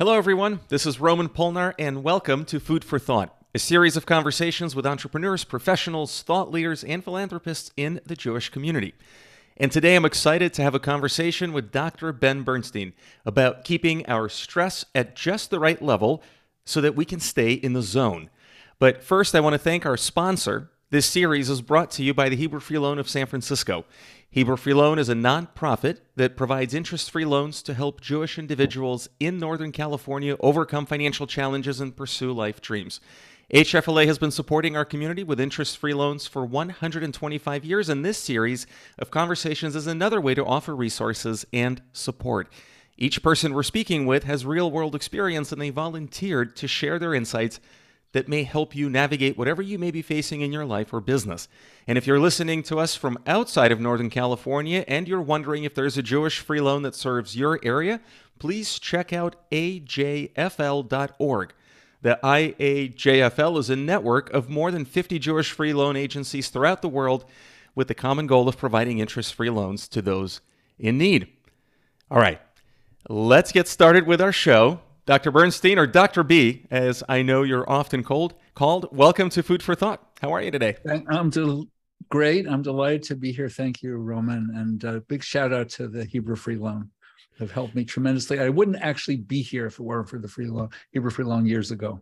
Hello, everyone. This is Roman Polnar, and welcome to Food for Thought, a series of conversations with entrepreneurs, professionals, thought leaders, and philanthropists in the Jewish community. And today I'm excited to have a conversation with Dr. Ben Bernstein about keeping our stress at just the right level so that we can stay in the zone. But first, I want to thank our sponsor. This series is brought to you by the Hebrew Free Loan of San Francisco. Hebrew Free Loan is a nonprofit that provides interest free loans to help Jewish individuals in Northern California overcome financial challenges and pursue life dreams. HFLA has been supporting our community with interest free loans for 125 years, and this series of conversations is another way to offer resources and support. Each person we're speaking with has real world experience and they volunteered to share their insights that may help you navigate whatever you may be facing in your life or business. And if you're listening to us from outside of Northern California and you're wondering if there's a Jewish free loan that serves your area, please check out ajfl.org. The IAJFL is a network of more than 50 Jewish free loan agencies throughout the world with the common goal of providing interest free loans to those in need. All right, let's get started with our show. Dr. Bernstein, or Dr. B, as I know you're often called, called. Welcome to Food for Thought. How are you today? I'm del- great. I'm delighted to be here. Thank you, Roman, and a big shout out to the Hebrew Free Loan. Have helped me tremendously. I wouldn't actually be here if it weren't for the free loan, Hebrew Free Loan years ago.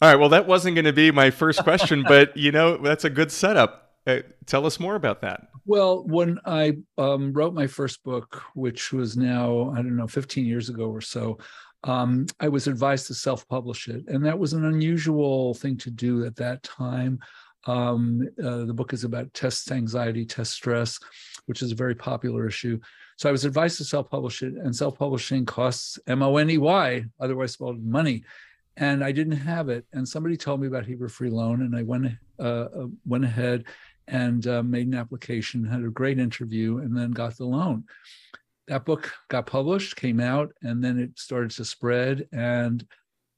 All right. Well, that wasn't going to be my first question, but you know that's a good setup. Uh, tell us more about that. Well, when I um, wrote my first book, which was now I don't know 15 years ago or so, um, I was advised to self publish it. And that was an unusual thing to do at that time. Um, uh, the book is about test anxiety, test stress, which is a very popular issue. So I was advised to self publish it, and self publishing costs M O N E Y, otherwise spelled money. And I didn't have it. And somebody told me about Hebrew Free Loan, and I went uh, uh went ahead and uh, made an application, had a great interview, and then got the loan that book got published, came out, and then it started to spread. And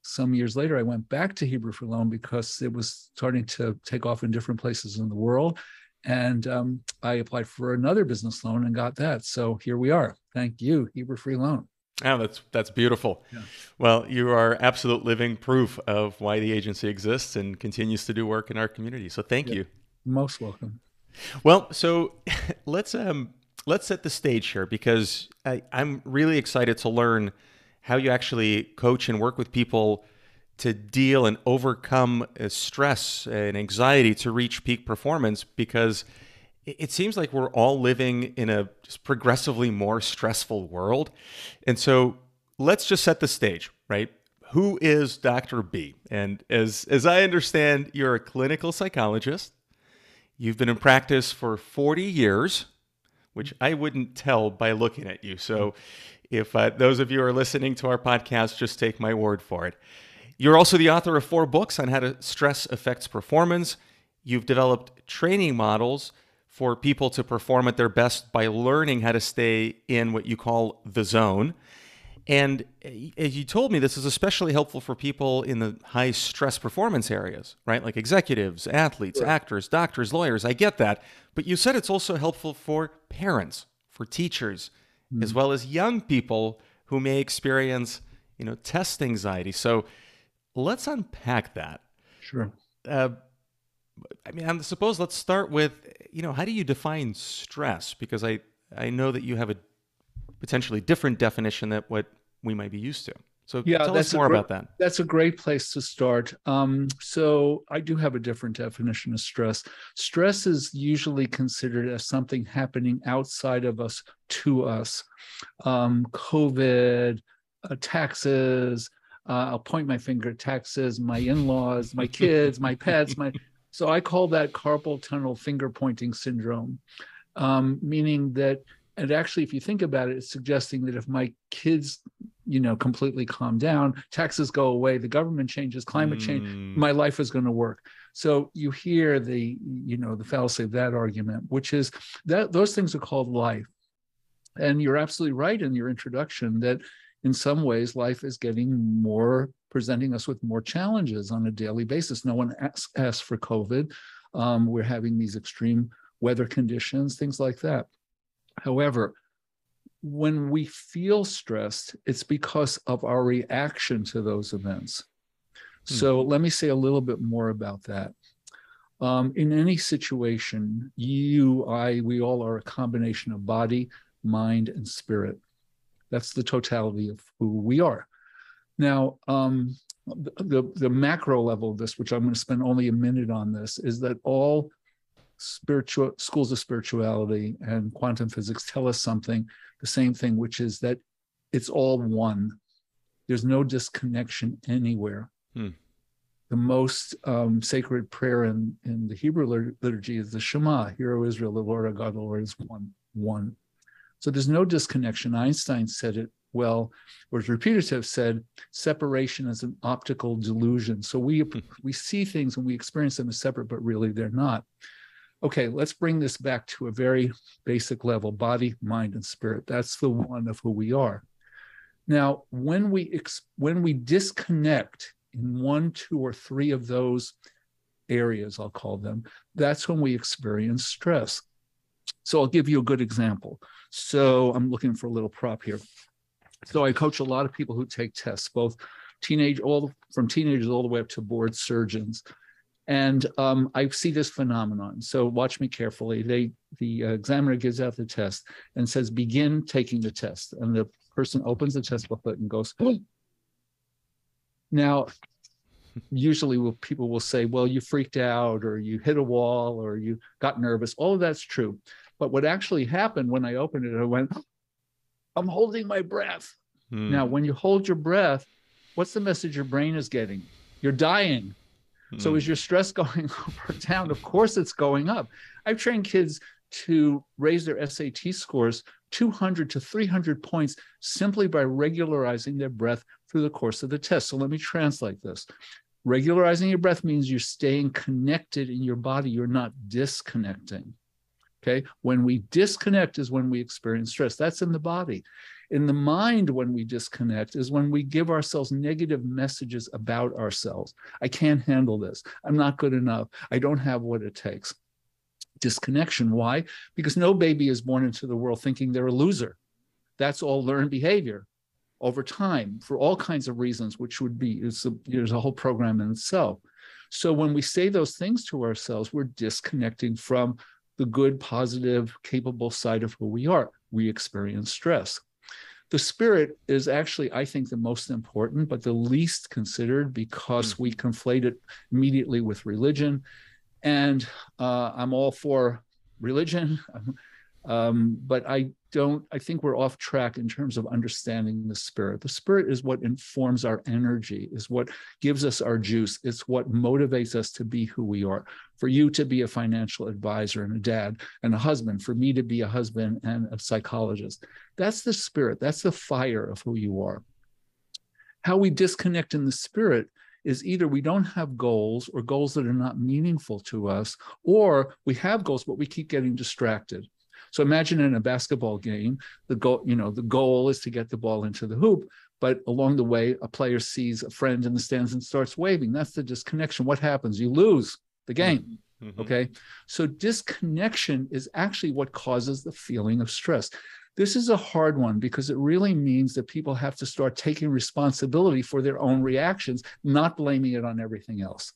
some years later, I went back to Hebrew Free Loan because it was starting to take off in different places in the world. And um, I applied for another business loan and got that. So here we are. Thank you, Hebrew Free Loan. Oh, that's that's beautiful. Yeah. Well, you are absolute living proof of why the agency exists and continues to do work in our community. So thank yeah. you. Most welcome. Well, so let's um let's set the stage here because I, I'm really excited to learn how you actually coach and work with people to deal and overcome uh, stress and anxiety to reach peak performance because it seems like we're all living in a progressively more stressful world. And so let's just set the stage, right? Who is Dr. B? And as as I understand, you're a clinical psychologist. You've been in practice for 40 years which I wouldn't tell by looking at you. So if uh, those of you are listening to our podcast, just take my word for it. You're also the author of four books on how to stress affects performance. You've developed training models for people to perform at their best by learning how to stay in what you call the zone. And as you told me, this is especially helpful for people in the high stress performance areas, right? Like executives, athletes, actors, doctors, lawyers. I get that. But you said it's also helpful for parents, for teachers, mm-hmm. as well as young people who may experience, you know, test anxiety. So let's unpack that. Sure. Uh, I mean, I suppose let's start with, you know, how do you define stress? Because I, I know that you have a potentially different definition than what we might be used to. So yeah, tell us more great, about that. That's a great place to start. Um, so I do have a different definition of stress. Stress is usually considered as something happening outside of us to us. Um, COVID, uh, taxes. Uh, I'll point my finger at taxes, my in-laws, my kids, my pets, my. So I call that carpal tunnel finger pointing syndrome, um, meaning that and actually if you think about it it's suggesting that if my kids you know completely calm down taxes go away the government changes climate mm. change my life is going to work. So you hear the you know the fallacy of that argument which is that those things are called life. And you're absolutely right in your introduction that in some ways life is getting more presenting us with more challenges on a daily basis. No one asks, asks for covid. Um, we're having these extreme weather conditions things like that However, when we feel stressed, it's because of our reaction to those events. Hmm. So let me say a little bit more about that. Um, in any situation, you, I, we all are a combination of body, mind, and spirit. That's the totality of who we are. Now, um, the, the macro level of this, which I'm going to spend only a minute on this, is that all spiritual schools of spirituality and quantum physics tell us something, the same thing, which is that it's all one. There's no disconnection anywhere. Hmm. The most um, sacred prayer in, in the Hebrew liturgy is the Shema, Hear, O Israel, the Lord our God, the Lord is one, one. So there's no disconnection. Einstein said it well, whereas repetitive said separation is an optical delusion. So we hmm. we see things and we experience them as separate, but really they're not. Okay, let's bring this back to a very basic level: body, mind, and spirit. That's the one of who we are. Now, when we ex- when we disconnect in one, two, or three of those areas, I'll call them, that's when we experience stress. So I'll give you a good example. So I'm looking for a little prop here. So I coach a lot of people who take tests, both teenage, all from teenagers all the way up to board surgeons. And um, I see this phenomenon. So watch me carefully. They the examiner gives out the test and says, "Begin taking the test." And the person opens the test booklet and goes. now, usually people will say, "Well, you freaked out, or you hit a wall, or you got nervous." All of that's true. But what actually happened when I opened it, I went, I'm holding my breath. Hmm. Now, when you hold your breath, what's the message your brain is getting? You're dying. Hmm. So is your stress going up or down? Of course it's going up. I've trained kids to raise their SAT scores 200 to 300 points simply by regularizing their breath through the course of the test. So let me translate this. Regularizing your breath means you're staying connected in your body, you're not disconnecting. Okay. When we disconnect is when we experience stress. That's in the body. In the mind, when we disconnect is when we give ourselves negative messages about ourselves. I can't handle this. I'm not good enough. I don't have what it takes. Disconnection. Why? Because no baby is born into the world thinking they're a loser. That's all learned behavior over time for all kinds of reasons, which would be a, there's a whole program in itself. So when we say those things to ourselves, we're disconnecting from the good, positive, capable side of who we are. We experience stress. The spirit is actually, I think, the most important, but the least considered because mm-hmm. we conflate it immediately with religion. And uh, I'm all for religion, um, but I don't, I think we're off track in terms of understanding the spirit. The spirit is what informs our energy, is what gives us our juice. It's what motivates us to be who we are. For you to be a financial advisor and a dad and a husband, for me to be a husband and a psychologist. That's the spirit. That's the fire of who you are. How we disconnect in the spirit is either we don't have goals or goals that are not meaningful to us, or we have goals, but we keep getting distracted. So imagine in a basketball game, the goal, you know, the goal is to get the ball into the hoop, but along the way, a player sees a friend in the stands and starts waving. That's the disconnection. What happens? You lose the game. Mm-hmm. Okay. So disconnection is actually what causes the feeling of stress. This is a hard one because it really means that people have to start taking responsibility for their own reactions, not blaming it on everything else.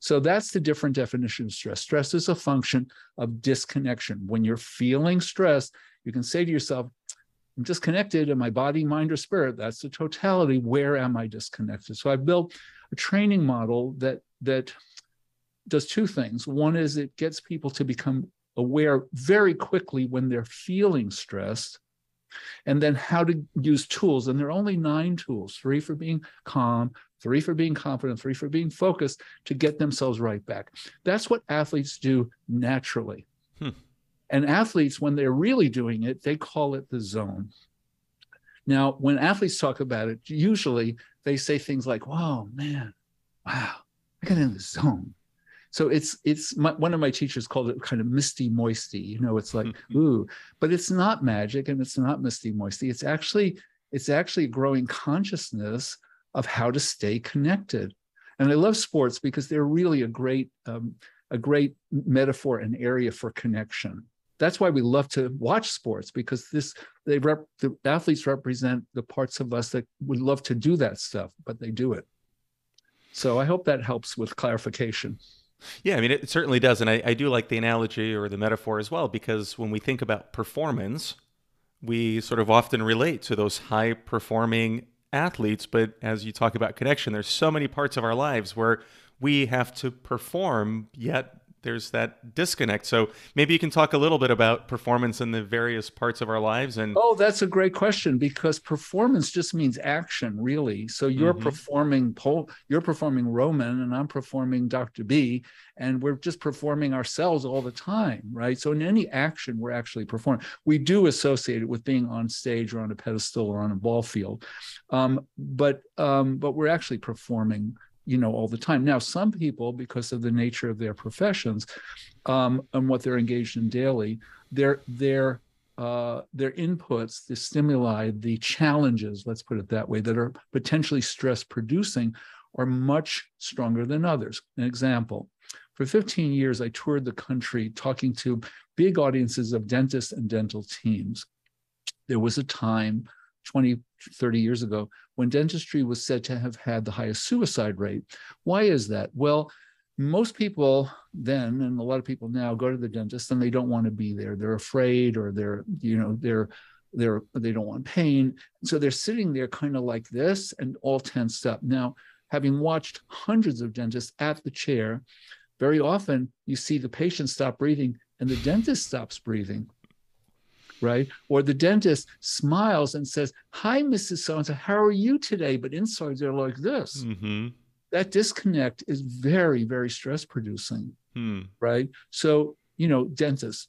So that's the different definition of stress. Stress is a function of disconnection. When you're feeling stress, you can say to yourself, I'm disconnected in my body, mind, or spirit. That's the totality. Where am I disconnected? So I built a training model that that does two things. One is it gets people to become aware very quickly when they're feeling stressed and then how to use tools. And there are only nine tools three for being calm, three for being confident, three for being focused to get themselves right back. That's what athletes do naturally. Hmm. And athletes, when they're really doing it, they call it the zone. Now, when athletes talk about it, usually they say things like, "Wow, man, wow, I got in the zone." So it's it's my, one of my teachers called it kind of misty moisty. You know, it's like mm-hmm. ooh, but it's not magic and it's not misty moisty. It's actually it's actually growing consciousness of how to stay connected. And I love sports because they're really a great um, a great metaphor and area for connection. that's why we love to watch sports because this they rep the athletes represent the parts of us that would love to do that stuff but they do it so i hope that helps with clarification yeah i mean it certainly does and I, I do like the analogy or the metaphor as well because when we think about performance we sort of often relate to those high performing athletes but as you talk about connection there's so many parts of our lives where we have to perform yet there's that disconnect. So maybe you can talk a little bit about performance in the various parts of our lives and Oh, that's a great question because performance just means action, really. So you're mm-hmm. performing Paul, you're performing Roman and I'm performing Dr. B and we're just performing ourselves all the time, right? So in any action we're actually performing. We do associate it with being on stage or on a pedestal or on a ball field. Um, but um, but we're actually performing you know all the time. Now some people because of the nature of their professions um, and what they're engaged in daily their their uh, their inputs the stimuli the challenges let's put it that way that are potentially stress producing are much stronger than others. An example for 15 years i toured the country talking to big audiences of dentists and dental teams. There was a time 20, 30 years ago when dentistry was said to have had the highest suicide rate. Why is that? Well, most people then and a lot of people now go to the dentist and they don't want to be there. They're afraid or they're, you know, they're they're they don't want pain. So they're sitting there kind of like this and all tensed up. Now, having watched hundreds of dentists at the chair, very often you see the patient stop breathing and the dentist stops breathing right? Or the dentist smiles and says, Hi, Mrs. So and so, how are you today? But inside they're like this. Mm-hmm. That disconnect is very, very stress producing, hmm. right? So, you know, dentists,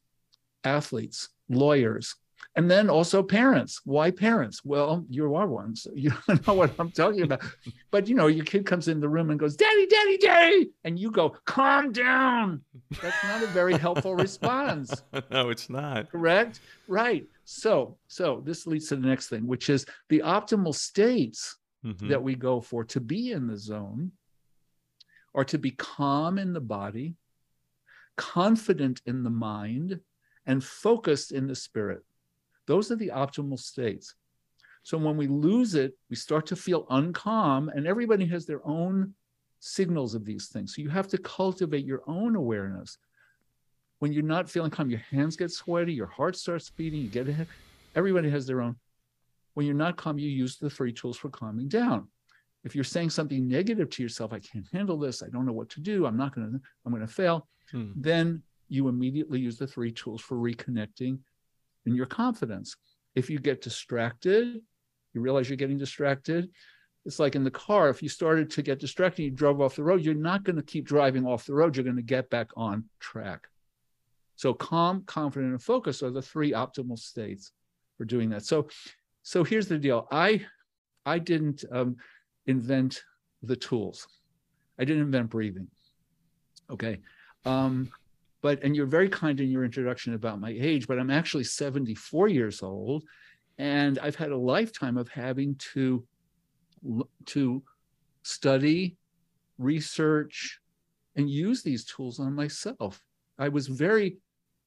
athletes, lawyers, and then also parents. Why parents? Well, you are one, so you know what I'm talking about. but you know, your kid comes in the room and goes, "Daddy, Daddy, Daddy," and you go, "Calm down." That's not a very helpful response. no, it's not. Correct. Right. So, so this leads to the next thing, which is the optimal states mm-hmm. that we go for to be in the zone, or to be calm in the body, confident in the mind, and focused in the spirit. Those are the optimal states. So when we lose it, we start to feel uncalm, and everybody has their own signals of these things. So you have to cultivate your own awareness. When you're not feeling calm, your hands get sweaty, your heart starts beating, you get ahead. Everybody has their own. When you're not calm, you use the three tools for calming down. If you're saying something negative to yourself, I can't handle this, I don't know what to do, I'm not gonna, I'm gonna fail, hmm. then you immediately use the three tools for reconnecting in your confidence. If you get distracted, you realize you're getting distracted. It's like in the car, if you started to get distracted, you drove off the road, you're not going to keep driving off the road. You're going to get back on track. So calm, confident, and focus are the three optimal states for doing that. So, so here's the deal. I, I didn't um, invent the tools. I didn't invent breathing. Okay. Um, but and you're very kind in your introduction about my age but i'm actually 74 years old and i've had a lifetime of having to to study research and use these tools on myself. I was very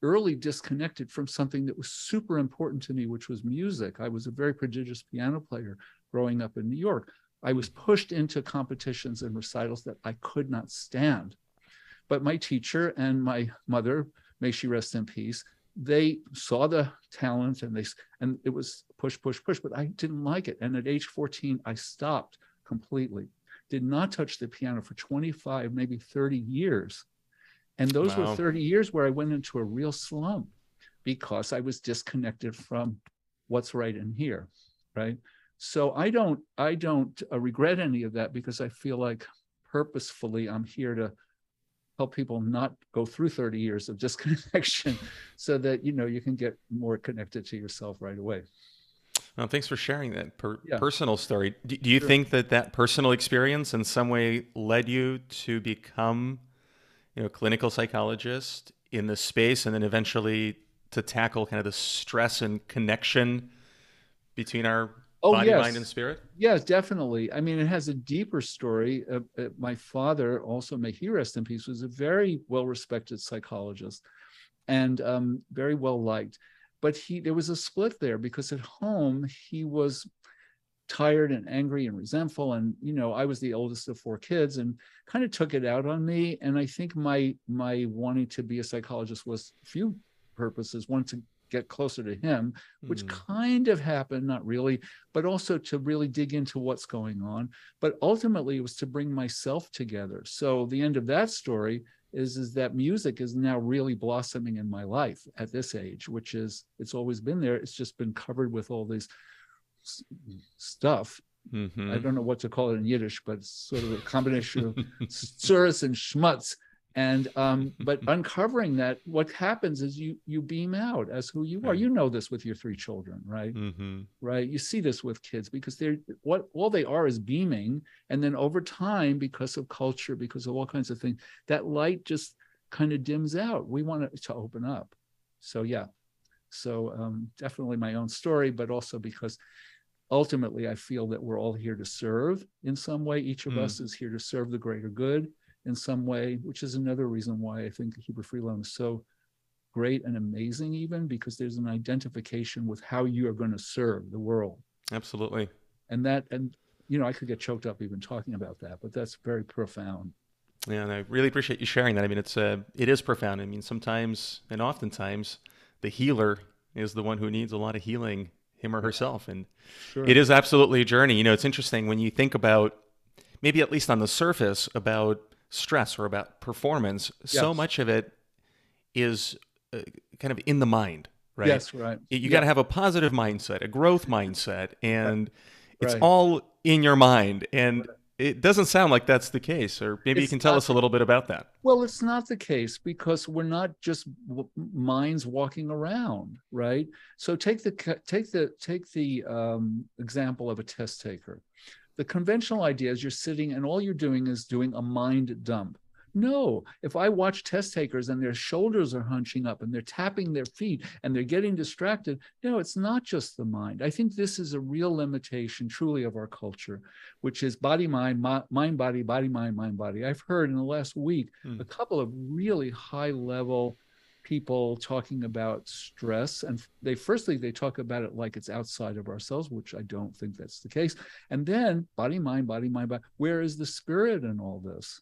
early disconnected from something that was super important to me which was music. I was a very prodigious piano player growing up in new york. I was pushed into competitions and recitals that i could not stand but my teacher and my mother, may she rest in peace, they saw the talent and they and it was push, push, push, but I didn't like it. And at age 14, I stopped completely. Did not touch the piano for 25, maybe 30 years. And those wow. were 30 years where I went into a real slump because I was disconnected from what's right in here. Right. So I don't I don't uh, regret any of that because I feel like purposefully I'm here to help people not go through 30 years of disconnection so that you know you can get more connected to yourself right away well, thanks for sharing that per- yeah. personal story. Do, do you sure. think that that personal experience in some way led you to become, you know, clinical psychologist in this space, and then eventually to tackle kind of the stress and connection between our oh, body, yes. mind, and spirit? Yes, definitely. I mean, it has a deeper story. Uh, uh, my father, also may he rest in peace, was a very well respected psychologist. and um, very well liked. But he there was a split there because at home he was tired and angry and resentful and you know i was the oldest of four kids and kind of took it out on me and i think my my wanting to be a psychologist was a few purposes one to get closer to him which mm. kind of happened not really but also to really dig into what's going on but ultimately it was to bring myself together so the end of that story is is that music is now really blossoming in my life at this age which is it's always been there it's just been covered with all these stuff. Mm-hmm. I don't know what to call it in Yiddish, but it's sort of a combination of tsuris and schmutz. And um, but uncovering that, what happens is you you beam out as who you are. You know this with your three children, right? Mm-hmm. Right. You see this with kids because they're what all they are is beaming, and then over time, because of culture, because of all kinds of things, that light just kind of dims out. We want it to open up. So yeah, so um, definitely my own story, but also because ultimately i feel that we're all here to serve in some way each of mm. us is here to serve the greater good in some way which is another reason why i think hebrew free loan is so great and amazing even because there's an identification with how you are going to serve the world absolutely and that and you know i could get choked up even talking about that but that's very profound yeah and i really appreciate you sharing that i mean it's uh it is profound i mean sometimes and oftentimes the healer is the one who needs a lot of healing him or herself. And sure. it is absolutely a journey. You know, it's interesting when you think about maybe at least on the surface about stress or about performance, yes. so much of it is uh, kind of in the mind, right? Yes, right. You, got to have a positive mindset, a growth mindset, and right. it's right. all in your mind. And right it doesn't sound like that's the case or maybe it's you can tell us a little bit about that well it's not the case because we're not just w- minds walking around right so take the take the take the um, example of a test taker the conventional idea is you're sitting and all you're doing is doing a mind dump no, if I watch test takers and their shoulders are hunching up and they're tapping their feet and they're getting distracted, no, it's not just the mind. I think this is a real limitation, truly, of our culture, which is body, mind, mind, body, body, mind, mind, body. I've heard in the last week hmm. a couple of really high level people talking about stress and they firstly they talk about it like it's outside of ourselves which i don't think that's the case. And then body mind body mind body where is the spirit in all this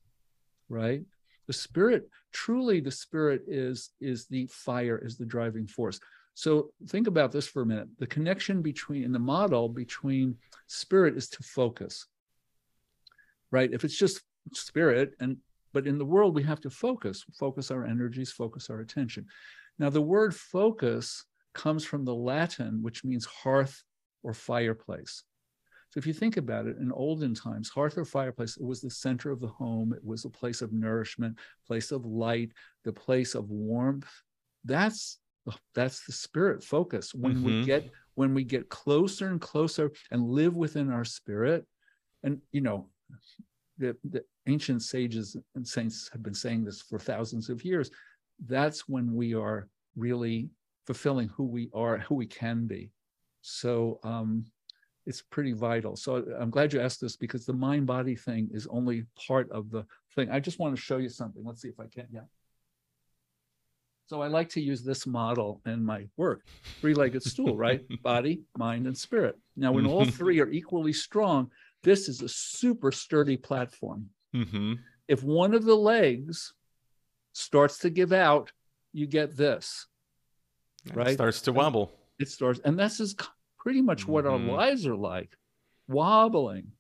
right? The spirit truly the spirit is is the fire is the driving force. So think about this for a minute. The connection between in the model between spirit is to focus right? If it's just spirit and but in the world we have to focus focus our energies focus our attention now the word focus comes from the latin which means hearth or fireplace so if you think about it, in olden times, hearth or fireplace, it was the center of the home. It was a place of nourishment, place of light, the place of warmth. That's that's the spirit focus. When mm-hmm. we get when we get closer and closer and live within our spirit, and you know, the, the ancient sages and saints have been saying this for thousands of years. That's when we are really fulfilling who we are, who we can be. So um, it's pretty vital. So I'm glad you asked this because the mind body thing is only part of the thing. I just want to show you something. Let's see if I can. Yeah. So I like to use this model in my work three legged stool, right? Body, mind, and spirit. Now, when all three are equally strong, this is a super sturdy platform. Mm-hmm. If one of the legs starts to give out, you get this, right? Starts to wobble. It starts, and this is pretty much what mm-hmm. our lives are like wobbling.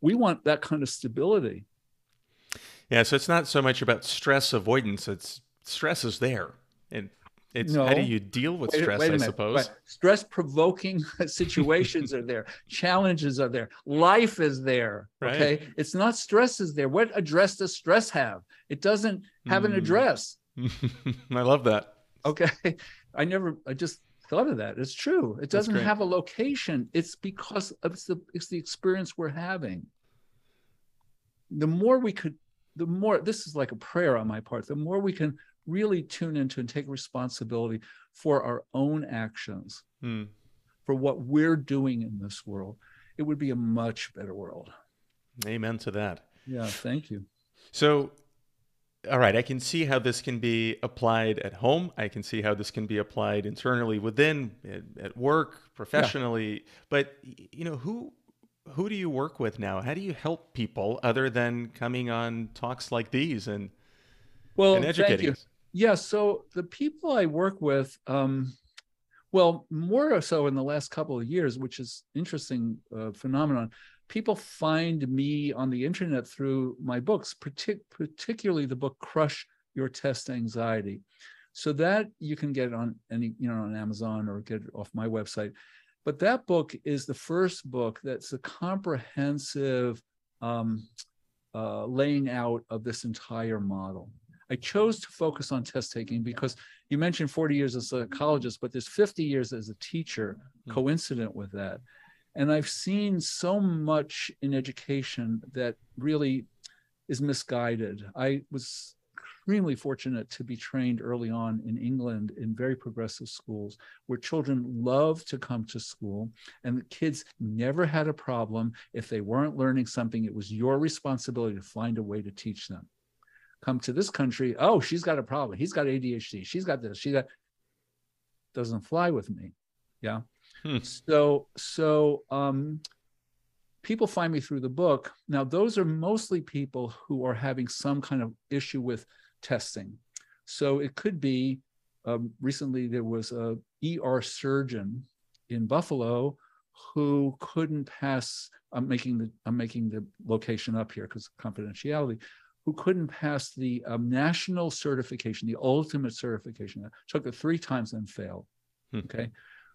We want that kind of stability. Yeah, so it's not so much about stress avoidance, it's stress is there. And it's no. how do you deal with wait, stress, wait I suppose? Stress provoking situations are there, challenges are there, life is there. Right. Okay. It's not stress is there. What address does stress have? It doesn't have mm. an address. I love that. Okay. I never, I just thought of that. It's true. It doesn't have a location. It's because it's the it's the experience we're having. The more we could, the more this is like a prayer on my part. The more we can really tune into and take responsibility for our own actions, hmm. for what we're doing in this world, it would be a much better world. Amen to that. Yeah, thank you. So all right, I can see how this can be applied at home. I can see how this can be applied internally within at, at work, professionally. Yeah. But you know, who who do you work with now? How do you help people other than coming on talks like these and well, and educating? Thank you. Yeah, so the people I work with, um, well, more so in the last couple of years, which is interesting uh, phenomenon people find me on the internet through my books, partic- particularly the book Crush Your Test Anxiety. So that you can get on any, you know, on Amazon or get it off my website. But that book is the first book that's a comprehensive um, uh, laying out of this entire model. I chose to focus on test taking because you mentioned 40 years as a psychologist, but there's 50 years as a teacher hmm. coincident with that. And I've seen so much in education that really is misguided. I was extremely fortunate to be trained early on in England in very progressive schools where children love to come to school and the kids never had a problem. If they weren't learning something, it was your responsibility to find a way to teach them. Come to this country, oh, she's got a problem. He's got ADHD. She's got this. She got doesn't fly with me. Yeah. Hmm. So so um, people find me through the book. Now those are mostly people who are having some kind of issue with testing. So it could be um, recently there was a ER surgeon in Buffalo who couldn't pass. I'm making the I'm making the location up here because confidentiality. Who couldn't pass the um, national certification, the ultimate certification? Took it three times and failed. Hmm. Okay,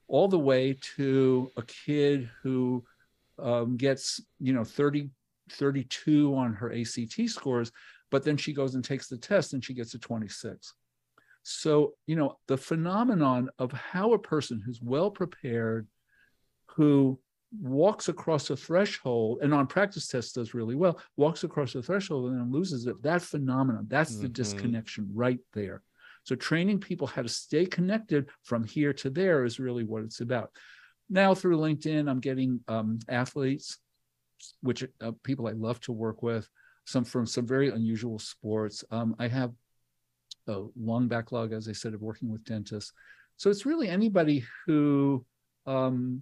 all the way to a kid who um, gets, you know, 30, 32 on her ACT scores, but then she goes and takes the test and she gets a 26. So, you know, the phenomenon of how a person who's well prepared, who walks across a threshold and on practice tests does really well, walks across a threshold and then loses it, that phenomenon, that's mm-hmm. the disconnection right there. So training people how to stay connected from here to there is really what it's about. Now through LinkedIn, I'm getting um, athletes, which uh, people I love to work with, some from some very unusual sports. Um, I have a long backlog, as I said, of working with dentists. So it's really anybody who, um,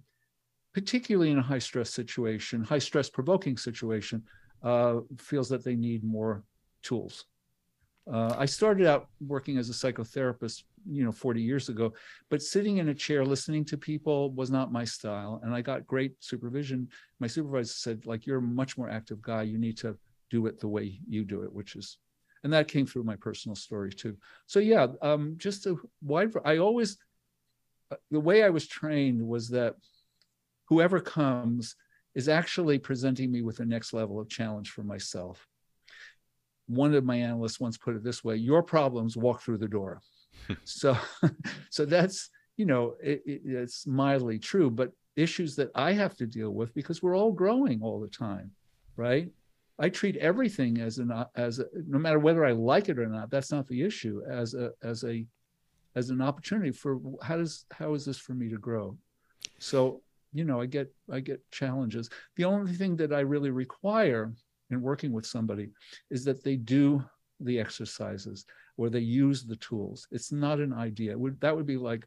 particularly in a high stress situation, high stress provoking situation, uh, feels that they need more tools. Uh, I started out working as a psychotherapist, you know, 40 years ago, but sitting in a chair listening to people was not my style. And I got great supervision. My supervisor said, like, you're a much more active guy. You need to do it the way you do it, which is, and that came through my personal story too. So yeah, um, just a wide. I always, uh, the way I was trained was that whoever comes is actually presenting me with the next level of challenge for myself one of my analysts once put it this way your problems walk through the door so so that's you know it, it, it's mildly true but issues that i have to deal with because we're all growing all the time right i treat everything as an as a, no matter whether i like it or not that's not the issue as a as a as an opportunity for how does how is this for me to grow so you know i get i get challenges the only thing that i really require in working with somebody is that they do the exercises or they use the tools. It's not an idea. Would, that would be like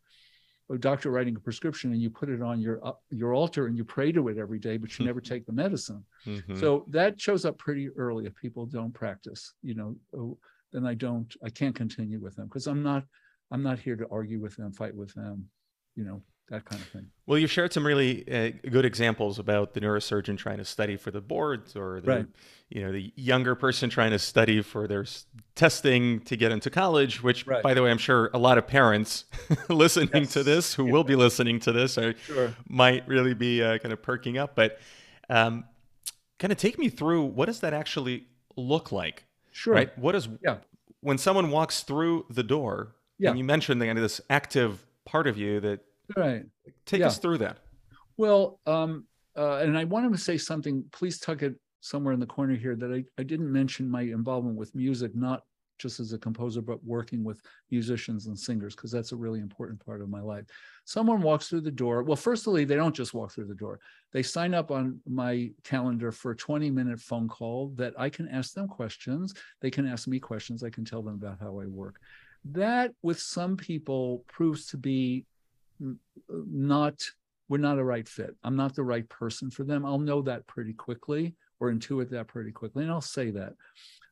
a doctor writing a prescription and you put it on your uh, your altar and you pray to it every day, but you never take the medicine. Mm-hmm. So that shows up pretty early if people don't practice. You know, oh, then I don't. I can't continue with them because I'm not. I'm not here to argue with them, fight with them. You know, that kind of thing. Well, you shared some really uh, good examples about the neurosurgeon trying to study for the boards, or the, right. you know, the younger person trying to study for their testing to get into college. Which, right. by the way, I'm sure a lot of parents listening yes. to this, who yeah. will be listening to this, are, sure. might really be uh, kind of perking up. But um, kind of take me through what does that actually look like? Sure. Right. What is yeah. when someone walks through the door? Yeah. And you mentioned the, kind of this active part of you that Right. Take yeah. us through that. Well, um, uh, and I wanted to say something. Please tuck it somewhere in the corner here that I, I didn't mention my involvement with music, not just as a composer, but working with musicians and singers, because that's a really important part of my life. Someone walks through the door. Well, firstly, they don't just walk through the door. They sign up on my calendar for a 20 minute phone call that I can ask them questions. They can ask me questions. I can tell them about how I work. That, with some people, proves to be not, we're not a right fit. I'm not the right person for them. I'll know that pretty quickly or intuit that pretty quickly. And I'll say that.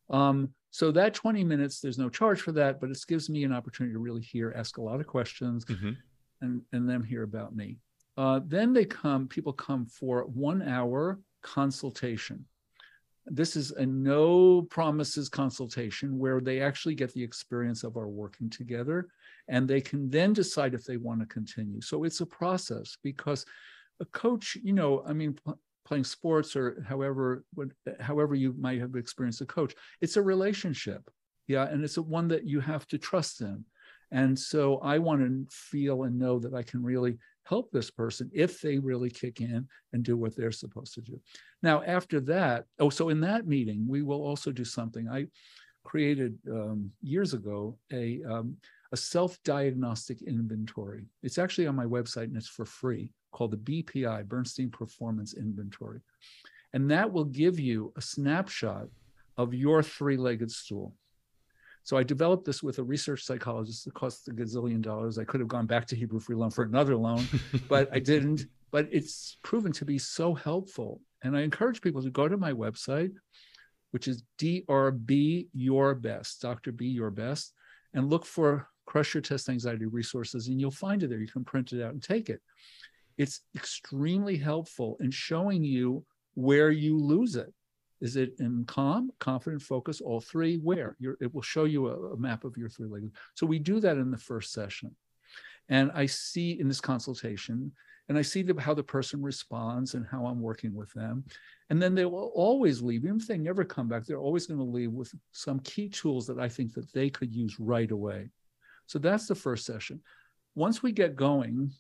Um, so that 20 minutes, there's no charge for that, but it gives me an opportunity to really hear, ask a lot of questions, mm-hmm. and, and them hear about me. Uh, then they come, people come for one hour consultation. This is a no promises consultation where they actually get the experience of our working together and they can then decide if they want to continue. So it's a process because a coach, you know, I mean, playing sports or however however you might have experienced a coach it's a relationship yeah and it's a one that you have to trust in and so i want to feel and know that i can really help this person if they really kick in and do what they're supposed to do now after that oh so in that meeting we will also do something i created um, years ago a um, a self-diagnostic inventory it's actually on my website and it's for free called the BPI, Bernstein Performance Inventory. And that will give you a snapshot of your three legged stool. So I developed this with a research psychologist. It cost a gazillion dollars. I could have gone back to Hebrew Free Loan for another loan, but I didn't. But it's proven to be so helpful. And I encourage people to go to my website, which is DRB Your Best, Dr. B Your Best, and look for Crush Your Test Anxiety resources, and you'll find it there. You can print it out and take it it's extremely helpful in showing you where you lose it. Is it in calm, confident, focus, all three? Where? You're, it will show you a, a map of your three legs. So we do that in the first session. And I see in this consultation, and I see the, how the person responds and how I'm working with them. And then they will always leave, even if they never come back, they're always going to leave with some key tools that I think that they could use right away. So that's the first session. Once we get going,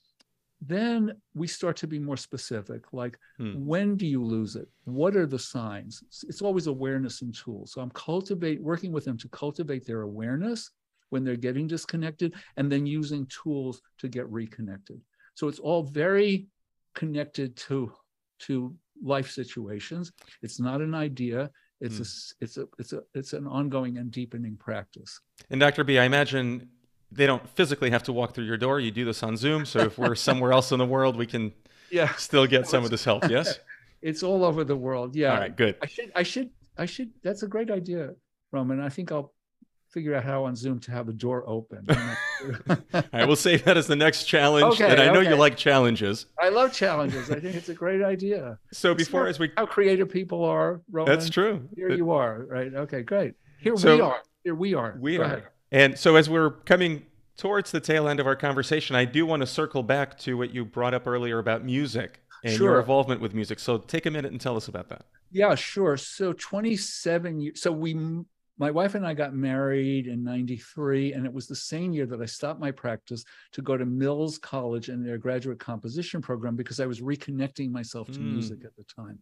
then we start to be more specific like hmm. when do you lose it? What are the signs? It's, always awareness and tools. So i'm cultivate working with them to cultivate their awareness when they're getting disconnected and then using tools to get reconnected. So it's all very connected to to life situations. It's not an idea. It's hmm. a it's a it's a it's an ongoing and deepening practice. And dr b i imagine they don't physically have to walk through your door. You do this on Zoom. So if we're somewhere else in the world, we can yeah still get some of this help. Yes. it's all over the world. Yeah. All right. Good. I should. I should. I should. That's a great idea, Roman. I think I'll figure out how on Zoom to have the door open. all right. We'll save that as the next challenge. Okay, and I know okay. you like challenges. I love challenges. I think it's a great idea. So before as we how creative people are, Roman. That's true. Here you are. Right. Okay. Great. Here so, we are. Here we are. We Go are. Ahead. And so, as we're coming towards the tail end of our conversation, I do want to circle back to what you brought up earlier about music and sure. your involvement with music. So, take a minute and tell us about that. Yeah, sure. So, 27 years. So, we, my wife and I got married in 93, and it was the same year that I stopped my practice to go to Mills College and their graduate composition program because I was reconnecting myself to mm. music at the time.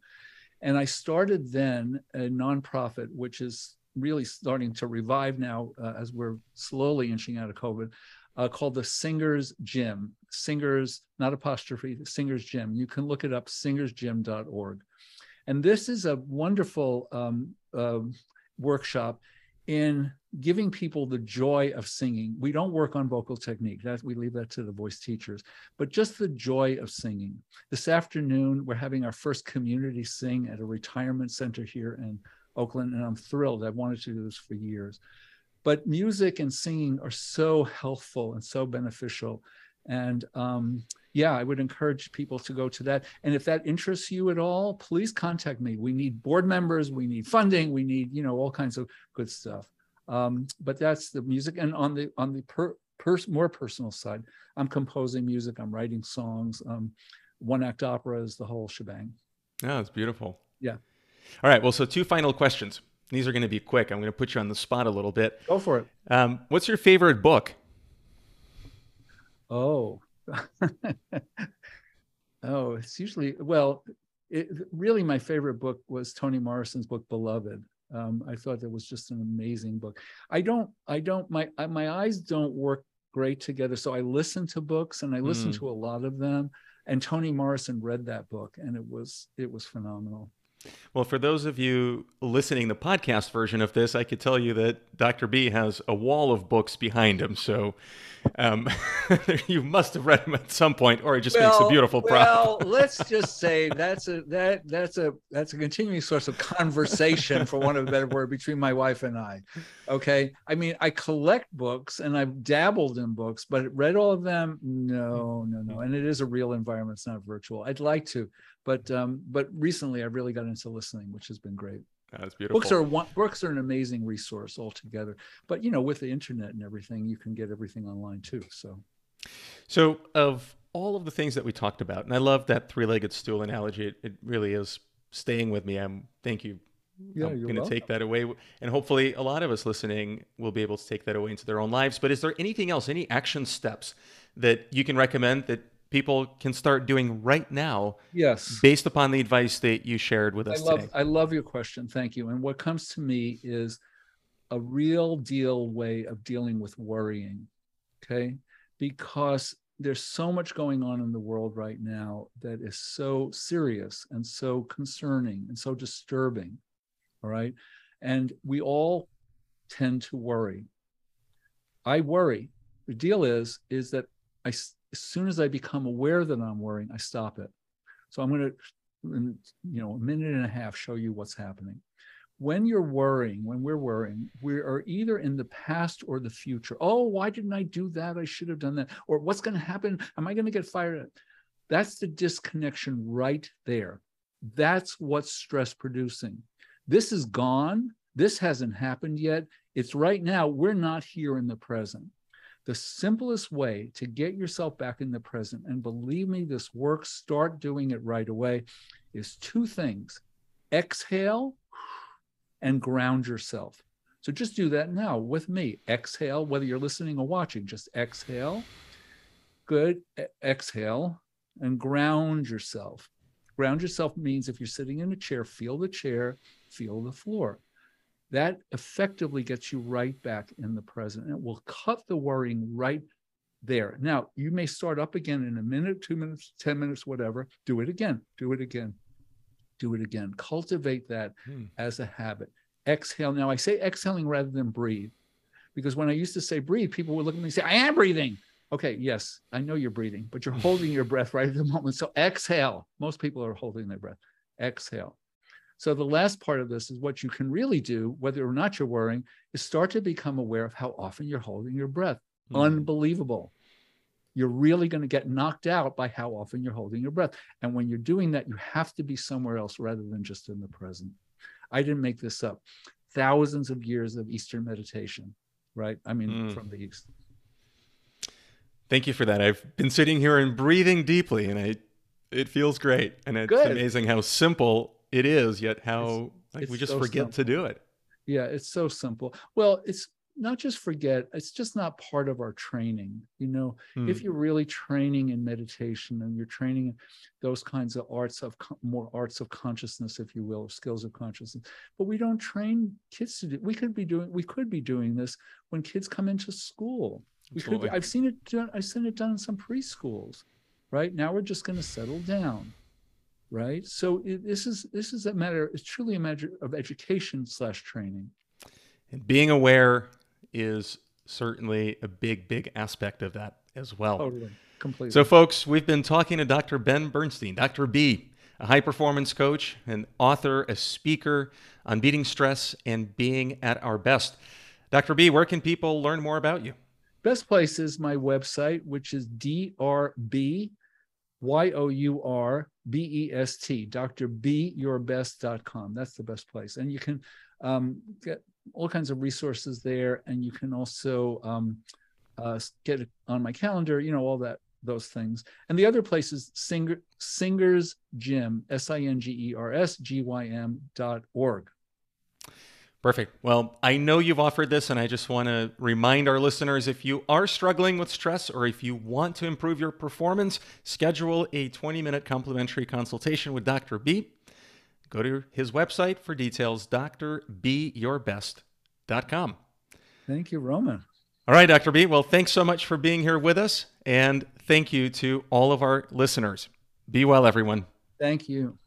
And I started then a nonprofit, which is really starting to revive now uh, as we're slowly inching out of COVID, uh, called the Singers Gym. Singers, not apostrophe, Singers Gym. You can look it up, singersgym.org. And this is a wonderful um, uh, workshop in giving people the joy of singing. We don't work on vocal technique. That we leave that to the voice teachers, but just the joy of singing. This afternoon, we're having our first community sing at a retirement center here in Oakland, and I'm thrilled. I've wanted to do this for years. But music and singing are so healthful and so beneficial. And um, yeah, I would encourage people to go to that. And if that interests you at all, please contact me. We need board members, we need funding, we need you know all kinds of good stuff. Um, but that's the music. And on the on the per, per, more personal side, I'm composing music. I'm writing songs. Um, one act operas, the whole shebang. Yeah, it's beautiful. Yeah. All right. Well, so two final questions. These are going to be quick. I'm going to put you on the spot a little bit. Go for it. Um, what's your favorite book? Oh, oh, it's usually well. It, really, my favorite book was Toni Morrison's book "Beloved." Um, I thought that was just an amazing book. I don't, I don't, my my eyes don't work great together, so I listen to books and I listen Mm. to a lot of them. And Toni Morrison read that book, and it was it was phenomenal. Well, for those of you listening the podcast version of this, I could tell you that Dr. B has a wall of books behind him. So um, you must have read them at some point, or it just makes a beautiful well, let's just say that's a that that's a that's a continuing source of conversation, for want of a better word, between my wife and I. Okay, I mean, I collect books and I've dabbled in books, but read all of them? No, no, no. And it is a real environment; it's not virtual. I'd like to, but um, but recently I really got into listening, which has been great. That's beautiful. Books are one, books are an amazing resource altogether. But you know, with the internet and everything, you can get everything online too. So So, of all of the things that we talked about, and I love that three-legged stool analogy. It, it really is staying with me. I'm thank you. Yeah, I'm going to take that away, and hopefully, a lot of us listening will be able to take that away into their own lives. But is there anything else, any action steps that you can recommend that people can start doing right now, yes, based upon the advice that you shared with us I love today? I love your question. Thank you. And what comes to me is a real deal way of dealing with worrying. Okay? Because there's so much going on in the world right now that is so serious and so concerning and so disturbing. All right? And we all tend to worry. I worry. The deal is is that I as soon as I become aware that I'm worrying, I stop it. So I'm going to in you know a minute and a half show you what's happening. When you're worrying when we're worrying we are either in the past or the future. Oh why didn't i do that? I should have done that. Or what's going to happen? Am i going to get fired? That's the disconnection right there. That's what's stress producing. This is gone. This hasn't happened yet. It's right now. We're not here in the present the simplest way to get yourself back in the present, and believe me, this works, start doing it right away, is two things exhale and ground yourself. So just do that now with me. Exhale, whether you're listening or watching, just exhale. Good. Exhale and ground yourself. Ground yourself means if you're sitting in a chair, feel the chair, feel the floor that effectively gets you right back in the present and it will cut the worrying right there. Now, you may start up again in a minute, two minutes, 10 minutes, whatever. Do it again, do it again, do it again. Cultivate that Hmm. as a habit. Exhale. Now, I say exhaling rather than breathe because when I used to say breathe, people would look at me and say, I am breathing. Okay, yes, I know you're breathing, but you're holding your breath right at the moment. So exhale. Most people are holding their breath. Exhale. So the last part of this is what you can really do, whether or not you're worrying, is start to become aware of how often you're holding your breath. Hmm. Unbelievable. You're really going to get knocked out by how often you're holding your breath. And when you're doing that, you have to be somewhere else rather than just in the present. I didn't make this up. Thousands of years of Eastern meditation, right? I mean, Mm. from the East. Thank you for that. I've been sitting here and breathing deeply, and I, it feels great. And it's Good. amazing how simple it is, yet how like we just so forget to do it. Yeah, it's so simple. Well, it's not just forget, it's just not part of our training. You know, Hmm. if you're really training in meditation and you're training those kinds of arts of more arts of consciousness if you will or skills of consciousness but we don't train kids to do we could be doing we could be doing this when kids come into school we could Absolutely. be, i've seen it done i've seen it done in some preschools right now we're just going to settle down right so it, this is this is a matter it's truly a matter of education slash training And being aware is certainly a big, big aspect of that as well. totally completely So, folks, we've been talking to Dr. Ben Bernstein, Dr. B, a high performance coach, an author, a speaker on beating stress and being at our best. Dr. B, where can people learn more about you? Best place is my website, which is drb y o u r b e s t drbyourbest.com. That's the best place, and you can um, get all kinds of resources there, and you can also um, uh, get it on my calendar. You know all that those things. And the other place is Singer Singers Gym S I N G E R S G Y M dot org. Perfect. Well, I know you've offered this, and I just want to remind our listeners if you are struggling with stress or if you want to improve your performance, schedule a 20 minute complimentary consultation with Dr. B. Go to his website for details, drbyourbest.com. Thank you, Roman. All right, Dr. B. Well, thanks so much for being here with us, and thank you to all of our listeners. Be well, everyone. Thank you.